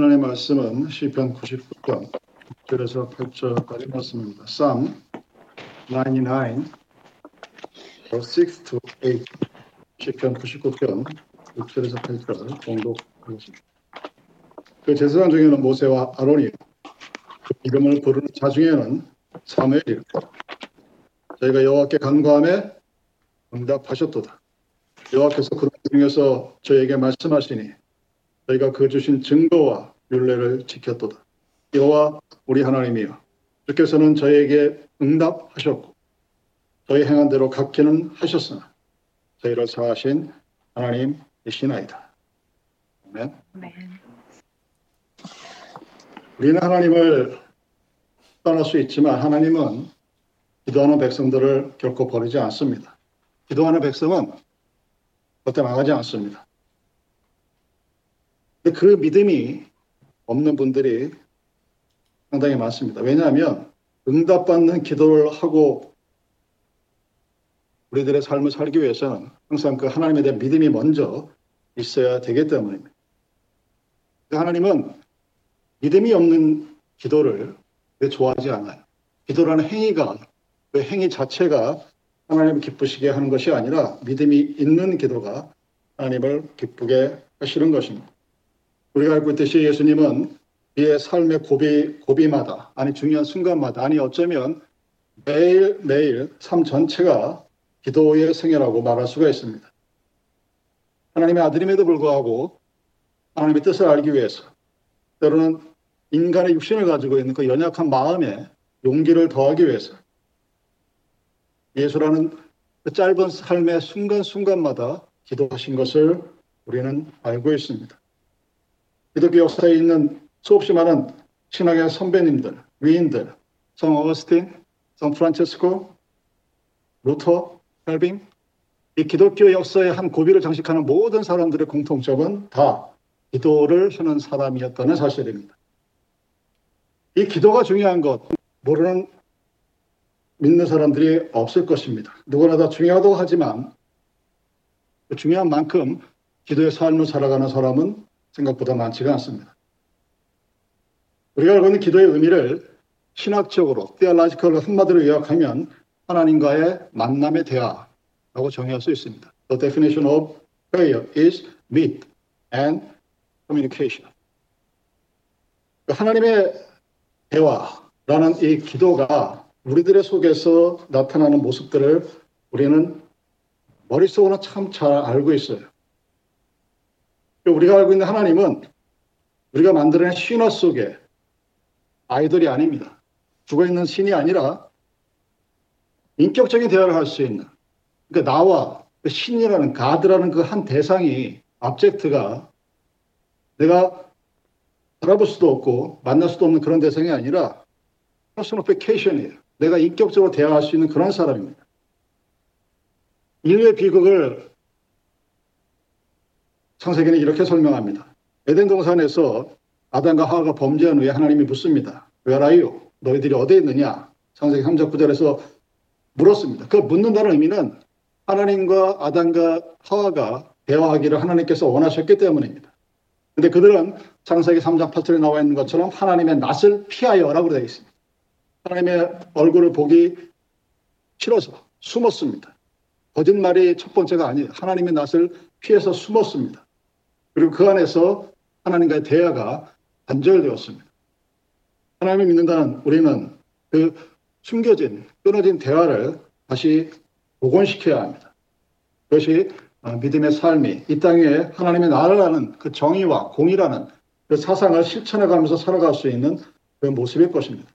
하나님의 말씀은 시편 99편 6절에서 8절까지 말씀입니다. Psalm 99 verse 6 to 8 시편 99편 6절에서 8절 공독하겠습니다. 그 제사장 중에는 모세와 아론이 그 이름을 부르는 자 중에는 사무엘이 저희가 여호와께 간구함에 응답하셨도다. 여호와께서 그런 중에서 저에게 말씀하시니 저희가 그 주신 증거와 윤례를 지켰도다. 여호와 우리 하나님이여 주께서는 저희에게 응답하셨고 저희 행한 대로 갚기는 하셨으나 저희를 사하신 하나님이시나이다. 아멘. 우리는 하나님을 떠날 수 있지만 하나님은 기도하는 백성들을 결코 버리지 않습니다. 기도하는 백성은 절대 나가지 않습니다. 그 믿음이 없는 분들이 상당히 많습니다. 왜냐하면 응답받는 기도를 하고 우리들의 삶을 살기 위해서는 항상 그 하나님에 대한 믿음이 먼저 있어야 되기 때문입니다. 하나님은 믿음이 없는 기도를 좋아하지 않아요. 기도라는 행위가 그 행위 자체가 하나님을 기쁘시게 하는 것이 아니라 믿음이 있는 기도가 하나님을 기쁘게 하시는 것입니다. 우리가 알고 있듯이 예수님은 그의 삶의 고비, 고비마다, 아니 중요한 순간마다, 아니 어쩌면 매일매일 삶 전체가 기도의 생애라고 말할 수가 있습니다. 하나님의 아들임에도 불구하고 하나님의 뜻을 알기 위해서 때로는 인간의 육신을 가지고 있는 그 연약한 마음에 용기를 더하기 위해서 예수라는 그 짧은 삶의 순간순간마다 기도하신 것을 우리는 알고 있습니다. 기독교 역사에 있는 수없이 많은 신학의 선배님들, 위인들, 성 어거스틴, 성 프란체스코, 루터, 헬빙, 이 기독교 역사의 한 고비를 장식하는 모든 사람들의 공통점은 다 기도를 하는 사람이었다는 사실입니다. 이 기도가 중요한 것 모르는 믿는 사람들이 없을 것입니다. 누구나 다 중요하다고 하지만 그 중요한 만큼 기도의 삶을 살아가는 사람은 생각보다 많지가 않습니다. 우리가 알고 있는 기도의 의미를 신학적으로 theological 한마디로 요약하면 하나님과의 만남의 대화라고 정의할 수 있습니다. The definition of prayer is meet and communication. 하나님의 대화라는 이 기도가 우리들의 속에서 나타나는 모습들을 우리는 머릿속으로 참 잘 알고 있어요. 우리가 알고 있는 하나님은 우리가 만들어낸 신화 속에 아이돌이 아닙니다. 죽어 있는 신이 아니라 인격적인 대화를 할 수 있는 그러니까 나와 그 신이라는 가드라는 그 한 대상이 압젝트가 내가 알아볼 수도 없고 만날 수도 없는 그런 대상이 아니라 퍼스노피케이션이에요. 내가 인격적으로 대화할 수 있는 그런 사람입니다. 인류의 비극을 창세기는 이렇게 설명합니다. 에덴 동산에서 아담과 하와가 범죄한 후에 하나님이 묻습니다. You? 너희들이 어디에 있느냐? 창세기 3장 9절에서 물었습니다. 그 묻는다는 의미는 하나님과 아담과 하와가 대화하기를 하나님께서 원하셨기 때문입니다. 근데 그들은 창세기 3장 8절에 나와 있는 것처럼 하나님의 낯을 피하여라고 되어 있습니다. 하나님의 얼굴을 보기 싫어서 숨었습니다. 거짓말이 첫 번째가 아니에요. 하나님의 낯을 피해서 숨었습니다. 그리고 그 안에서 하나님과의 대화가 단절되었습니다. 하나님을 믿는다는 우리는 그 숨겨진, 끊어진 대화를 다시 복원시켜야 합니다. 그것이 믿음의 삶이 이 땅에 하나님의 나라라는 그 정의와 공의라는 그 사상을 실천해 가면서 살아갈 수 있는 그 모습일 것입니다.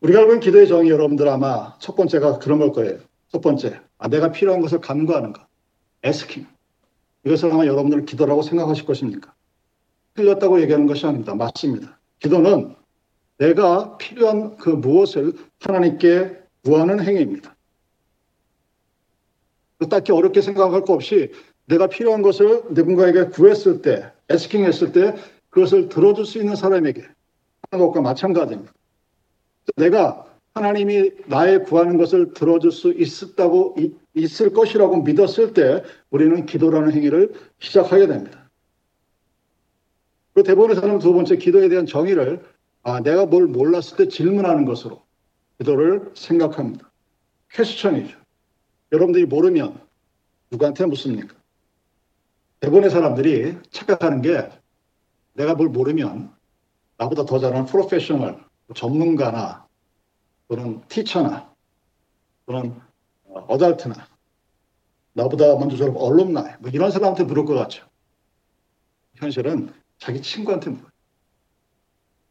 우리가 알고 기도의 정의 여러분들 아마 첫 번째가 그런 걸 거예요. 첫 번째, 아, 내가 필요한 것을 간구하는 것. 에스킹. 이것을 아마 여러분들 기도라고 생각하실 것입니까? 틀렸다고 얘기하는 것이 아닙니다. 맞습니다. 기도는 내가 필요한 그 무엇을 하나님께 구하는 행위입니다. 딱히 어렵게 생각할 거 없이 내가 필요한 것을 누군가에게 구했을 때, 에스킹 했을 때 그것을 들어줄 수 있는 사람에게 하는 것과 마찬가지입니다. 내가 하나님이 나의 구하는 것을 들어줄 수 있었다고 있을 것이라고 믿었을 때 우리는 기도라는 행위를 시작하게 됩니다. 그 대본에서는 두 번째 기도에 대한 정의를 아, 내가 뭘 몰랐을 때 질문하는 것으로 기도를 생각합니다. 퀘스천이죠. 여러분들이 모르면 누구한테 묻습니까? 대부분의 사람들이 착각하는 게 내가 뭘 모르면 나보다 더 잘하는 professional, 전문가나 또는 teacher나 또는 adult나 나보다 먼저 졸업한 누나 뭐 이런 사람한테 물을 것 같죠. 현실은 자기 친구한테 물어요.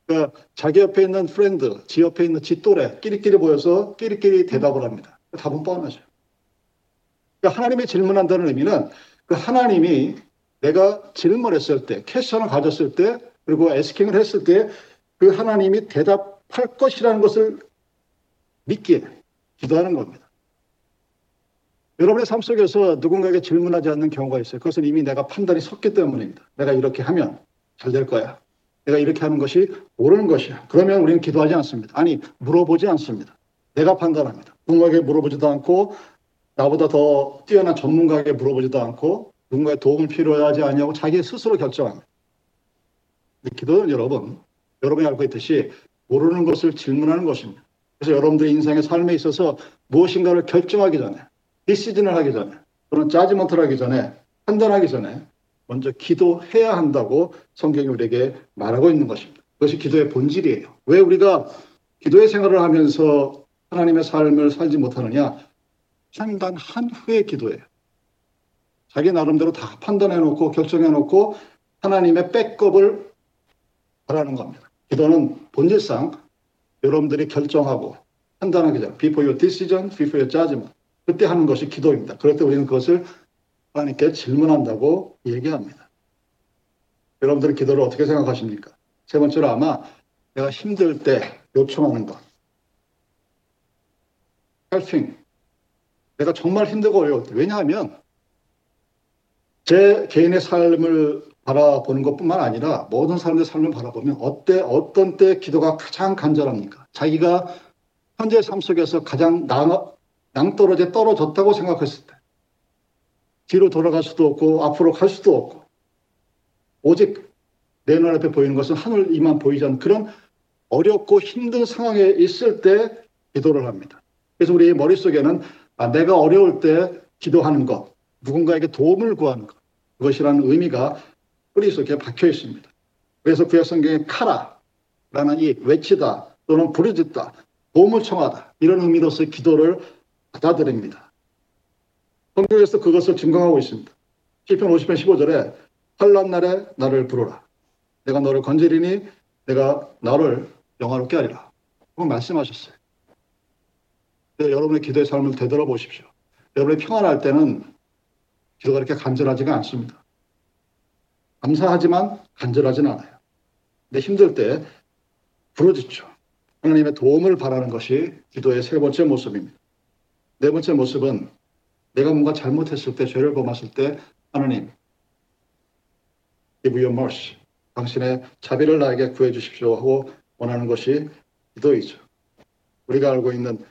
그러니까 자기 옆에 있는 friend, 지 옆에 있는 지 또래 끼리끼리 모여서 끼리끼리 대답을 합니다. 답은 뻔하죠. 그러니까 하나님이 질문한다는 의미는 그 하나님이 내가 질문했을 때, 캐션을 가졌을 때, 그리고 에스킹을 했을 때 그 하나님이 대답할 것이라는 것을 믿기에 기도하는 겁니다. 여러분의 삶 속에서 누군가에게 질문하지 않는 경우가 있어요. 그것은 이미 내가 판단이 섰기 때문입니다. 내가 이렇게 하면 잘 될 거야. 내가 이렇게 하는 것이 옳은 것이야. 그러면 우리는 기도하지 않습니다. 아니, 물어보지 않습니다. 내가 판단합니다. 누군가에게 물어보지도 않고 나보다 더 뛰어난 전문가에게 물어보지도 않고 누군가의 도움을 필요하지 않냐고 자기 스스로 결정합니다. 기도는 여러분, 여러분이 알고 있듯이 모르는 것을 질문하는 것입니다. 그래서 여러분들의 인생의 삶에 있어서 무엇인가를 결정하기 전에, 디시즌을 하기 전에, 또는 짜지먼트를 하기 전에, 판단하기 전에 먼저 기도해야 한다고 성경이 우리에게 말하고 있는 것입니다. 그것이 기도의 본질이에요. 왜 우리가 기도의 생활을 하면서 하나님의 삶을 살지 못하느냐? 판단한 후에 기도해요. 자기 나름대로 다 판단해놓고 결정해놓고 하나님의 백업을 바라는 겁니다. 기도는 본질상 여러분들이 결정하고 판단하기 전, before your decision, before your judgment. 그때 하는 것이 기도입니다. 그럴 때 우리는 그것을 하나님께 질문한다고 얘기합니다. 여러분들은 기도를 어떻게 생각하십니까? 세 번째로 아마 내가 힘들 때 요청하는 것. helping. 내가 정말 힘들고 어려울 때. 왜냐하면 제 개인의 삶을 바라보는 것뿐만 아니라 모든 사람들의 삶을 바라보면 어때 어떤 때 기도가 가장 간절합니까? 자기가 현재 삶 속에서 가장 낭, 낭떠러지에 떨어졌다고 생각했을 때 뒤로 돌아갈 수도 없고 앞으로 갈 수도 없고 오직 내 눈앞에 보이는 것은 하늘 이만 보이지 않는 그런 어렵고 힘든 상황에 있을 때 기도를 합니다. 그래서 우리 머릿속에는 아, 내가 어려울 때 기도하는 것, 누군가에게 도움을 구하는 것, 그것이라는 의미가 머릿속에 박혀 있습니다. 그래서 구약 성경에 카라라는 이 외치다 또는 부르짖다, 도움을 청하다 이런 의미로서 기도를 받아들입니다. 성경에서 그것을 증거하고 있습니다. 시편 50편 15절에 환란 날에 나를 부르라. 내가 너를 건지리니 내가 나를 영화롭게 하리라. 그건 말씀하셨어요. 여러분의 기도의 삶을 되돌아보십시오. 여러분이 평안할 때는 기도가 그렇게 간절하지가 않습니다. 감사하지만 간절하지는 않아요. 근데 힘들 때 부러지죠. 하나님의 도움을 바라는 것이 기도의 세 번째 모습입니다. 네 번째 모습은 내가 뭔가 잘못했을 때, 죄를 범했을 때 하나님, give your mercy. 당신의 자비를 나에게 구해 주십시오 하고 원하는 것이 기도이죠. 우리가 알고 있는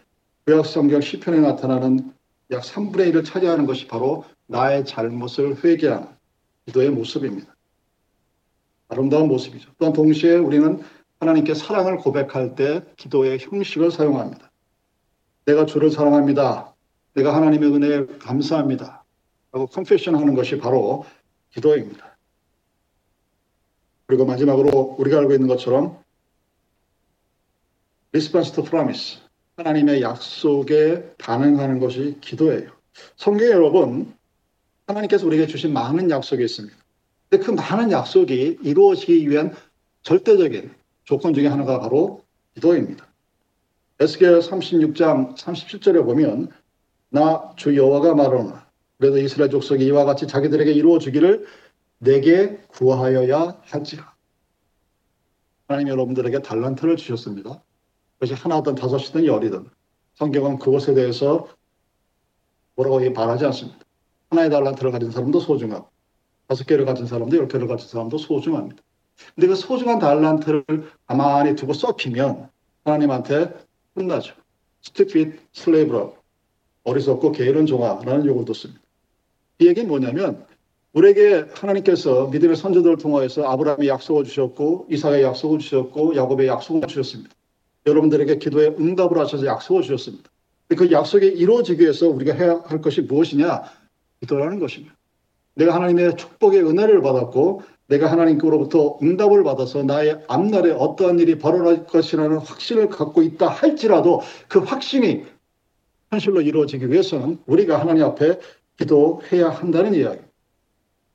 구약 성경 시편에 나타나는 약 3분의 1을 차지하는 것이 바로 나의 잘못을 회개하는 기도의 모습입니다. 아름다운 모습이죠. 또한 동시에 우리는 하나님께 사랑을 고백할 때 기도의 형식을 사용합니다. 내가 주를 사랑합니다. 내가 하나님의 은혜에 감사합니다. 라고 컨페션 하는 것이 바로 기도입니다. 그리고 마지막으로 우리가 알고 있는 것처럼 response to promise. 하나님의 약속에 반응하는 것이 기도예요. 성경 여러분, 하나님께서 우리에게 주신 많은 약속이 있습니다. 근데 그 많은 약속이 이루어지기 위한 절대적인 조건 중에 하나가 바로 기도입니다. 에스겔 36장 37절에 보면 나 주 여호와가 말하노라. 그래서 이스라엘 족속이 이와 같이 자기들에게 이루어 주기를 내게 구하여야 할지라. 하나님 여러분들에게 달란트를 주셨습니다. 그것이 하나든 다섯이든 열이든 성경은 그것에 대해서 뭐라고 말하지 않습니다. 하나의 달란트를 가진 사람도 소중하고 다섯 개를 가진 사람도 열 개를 가진 사람도 소중합니다. 근데 그 소중한 달란트를 가만히 두고 썩히면 하나님한테 끝나죠. stupid slave로 어리석고 게으른 종아라는 욕을 뒀습니다. 이 얘기는 뭐냐면 우리에게 하나님께서 믿음의 선조들을 통하여서 아브라함의 약속을 주셨고 이삭의 약속을 주셨고 야곱의 약속을 주셨습니다. 여러분들에게 기도에 응답을 하셔서 약속을 주셨습니다. 그 약속이 이루어지기 위해서 우리가 해야 할 것이 무엇이냐? 기도라는 것입니다. 내가 하나님의 축복의 은혜를 받았고 내가 하나님께로부터 응답을 받아서 나의 앞날에 어떠한 일이 벌어질 것이라는 확신을 갖고 있다 할지라도 그 확신이 현실로 이루어지기 위해서는 우리가 하나님 앞에 기도해야 한다는 이야기.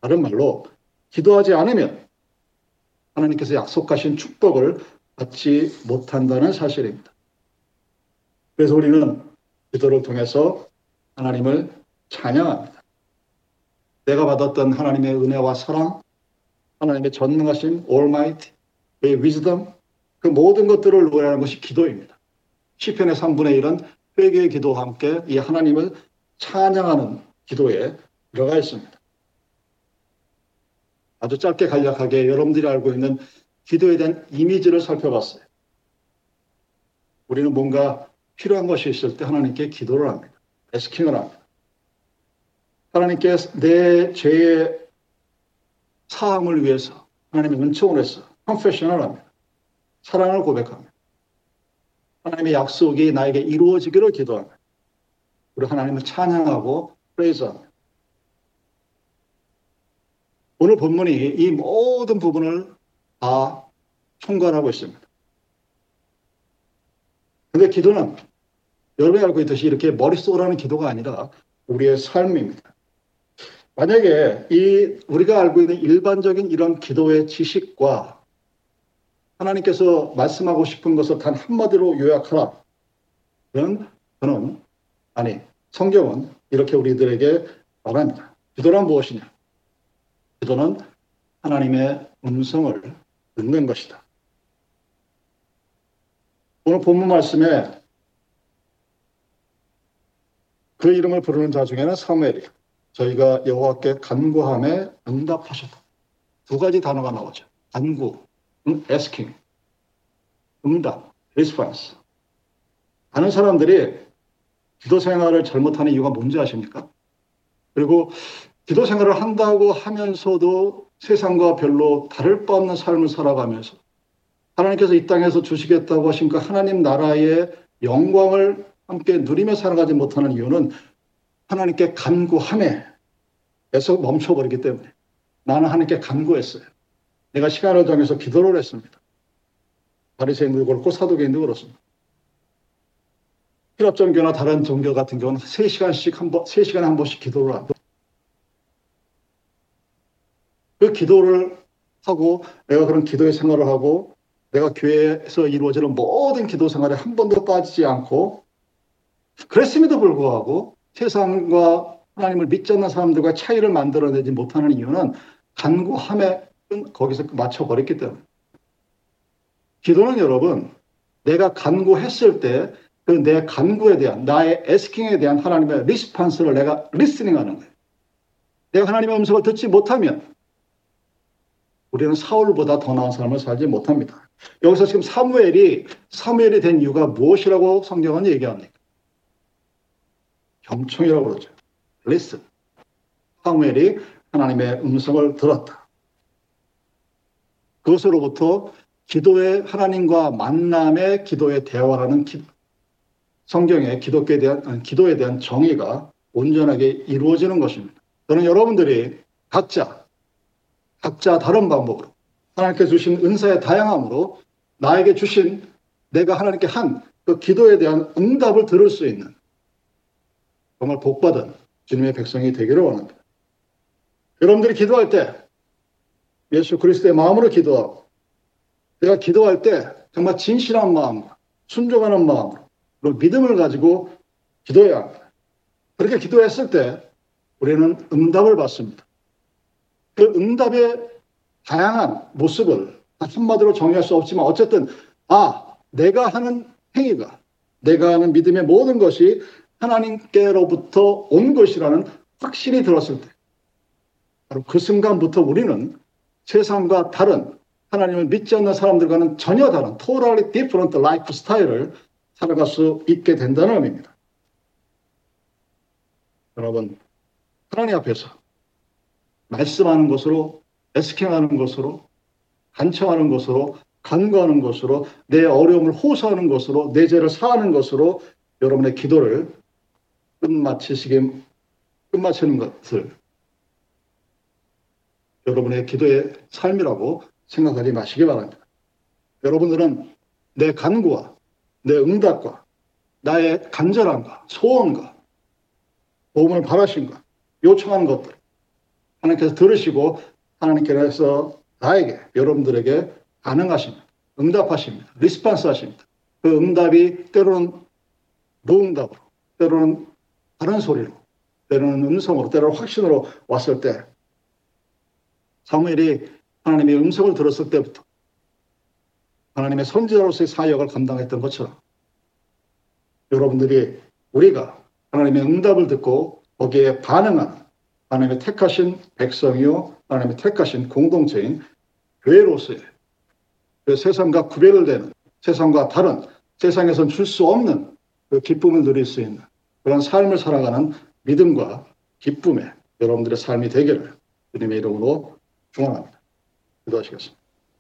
다른 말로 기도하지 않으면 하나님께서 약속하신 축복을 받지 못한다는 사실입니다. 그래서 우리는 기도를 통해서 하나님을 찬양합니다. 내가 받았던 하나님의 은혜와 사랑, 하나님의 전능하심, Almighty, 그의 wisdom, 그 모든 것들을 노래하는 것이 기도입니다. 시편의 3분의 1은 회개의 기도와 함께 이 하나님을 찬양하는 기도에 들어가 있습니다. 아주 짧게 간략하게 여러분들이 알고 있는 기도에 대한 이미지를 살펴봤어요. 우리는 뭔가 필요한 것이 있을 때 하나님께 기도를 합니다. asking을 합니다. 하나님께 내 죄의 사함을 위해서 하나님의 은총을 해서 confession을 합니다. 사랑을 고백합니다. 하나님의 약속이 나에게 이루어지기를 기도합니다. 우리 하나님을 찬양하고 프레이즈합니다. 오늘 본문이 이 모든 부분을 다 총괄하고 있습니다. 근데 기도는 여러분이 알고 있듯이 이렇게 머릿속으로 하는 기도가 아니라 우리의 삶입니다. 만약에 이 우리가 알고 있는 일반적인 이런 기도의 지식과 하나님께서 말씀하고 싶은 것을 단 한마디로 요약하라. 그런 저는 아니 성경은 이렇게 우리들에게 말합니다. 기도란 무엇이냐? 기도는 하나님의 음성을 듣는 것이다. 오늘 본문 말씀에 그 이름을 부르는 자 중에는 사무엘이 저희가 여호와께 간구함에 응답하셨다. 두 가지 단어가 나오죠. 간구, 응, asking, 응답, response. 많은 사람들이 기도 생활을 잘못하는 이유가 뭔지 아십니까? 그리고 기도 생활을 한다고 하면서도 세상과 별로 다를 바 없는 삶을 살아가면서 하나님께서 이 땅에서 주시겠다고 하신 그 하나님 나라의 영광을 함께 누리며 살아가지 못하는 이유는 하나님께 간구함에 에서 멈춰버리기 때문에 나는 하나님께 간구했어요. 내가 시간을 정해서 기도를 했습니다. 바리새인도 그렇고 사도계인도 그렇습니다. 힐랍 종교나 다른 종교 같은 경우는 3시간씩 한 번, 3시간에 한 번씩 기도를 합니다. 그 기도를 하고 내가 그런 기도의 생활을 하고 내가 교회에서 이루어지는 모든 기도 생활에 한 번도 빠지지 않고 그랬음에도 불구하고 세상과 하나님을 믿지 않는 사람들과 차이를 만들어내지 못하는 이유는 간구함에 거기서 멈춰버렸기 때문에 기도는 여러분 내가 간구했을 때 그 내 간구에 대한 나의 asking에 대한 하나님의 response를 내가 listening 하는 거예요. 내가 하나님의 음성을 듣지 못하면 우리는 사울보다 더 나은 삶을 살지 못합니다. 여기서 지금 사무엘이 사무엘이 된 이유가 무엇이라고 성경은 얘기합니까? 경청이라고 그러죠. listen. 사무엘이 하나님의 음성을 들었다. 그것으로부터 기도의 하나님과 만남의 기도의 대화라는 기, 성경의 기독교에 대한 기도에 대한 정의가 온전하게 이루어지는 것입니다. 저는 여러분들이 각자 각자 다른 방법으로 하나님께 주신 은사의 다양함으로 나에게 주신 내가 하나님께 한 그 기도에 대한 응답을 들을 수 있는 정말 복받은 주님의 백성이 되기를 원합니다. 여러분들이 기도할 때 예수 그리스도의 마음으로 기도하고 내가 기도할 때 정말 진실한 마음과 순종하는 마음으로 믿음을 가지고 기도해야 합니다. 그렇게 기도했을 때 우리는 응답을 받습니다. 그 응답의 다양한 모습을 한마디로 정의할 수 없지만 어쨌든 아 내가 하는 행위가 내가 하는 믿음의 모든 것이 하나님께로부터 온 것이라는 확신이 들었을 때 바로 그 순간부터 우리는 세상과 다른 하나님을 믿지 않는 사람들과는 전혀 다른 totally different life 스타일을 살아갈 수 있게 된다는 의미입니다. 여러분 하나님 앞에서 말씀하는 것으로 애스킹하는 것으로 간청하는 것으로 간구하는 것으로 내 어려움을 호소하는 것으로 내 죄를 사하는 것으로 여러분의 기도를 끝마치시게 끝마치는 것을 여러분의 기도의 삶이라고 생각하지 마시기 바랍니다. 여러분들은 내 간구와 내 응답과 나의 간절함과 소원과 도움을 바라신가 요청하는 것들 하나님께서 들으시고 하나님께서 나에게 여러분들에게 반응하십니다. 응답하십니다. 리스판스 하십니다. 그 응답이 때로는 무응답으로 때로는 다른 소리로 때로는 음성으로 때로는 확신으로 왔을 때 사무엘이 하나님의 음성을 들었을 때부터 하나님의 선지자로서의 사역을 감당했던 것처럼 여러분들이 우리가 하나님의 응답을 듣고 거기에 반응하는 하나님의 택하신 백성이요 하나님의 택하신 공동체인 교회로서의 그 세상과 구별을 되는 세상과 다른 세상에선 줄 수 없는 그 기쁨을 누릴 수 있는 그런 삶을 살아가는 믿음과 기쁨의 여러분들의 삶이 되기를 주님의 이름으로 축원합니다. 기도하시겠습니다.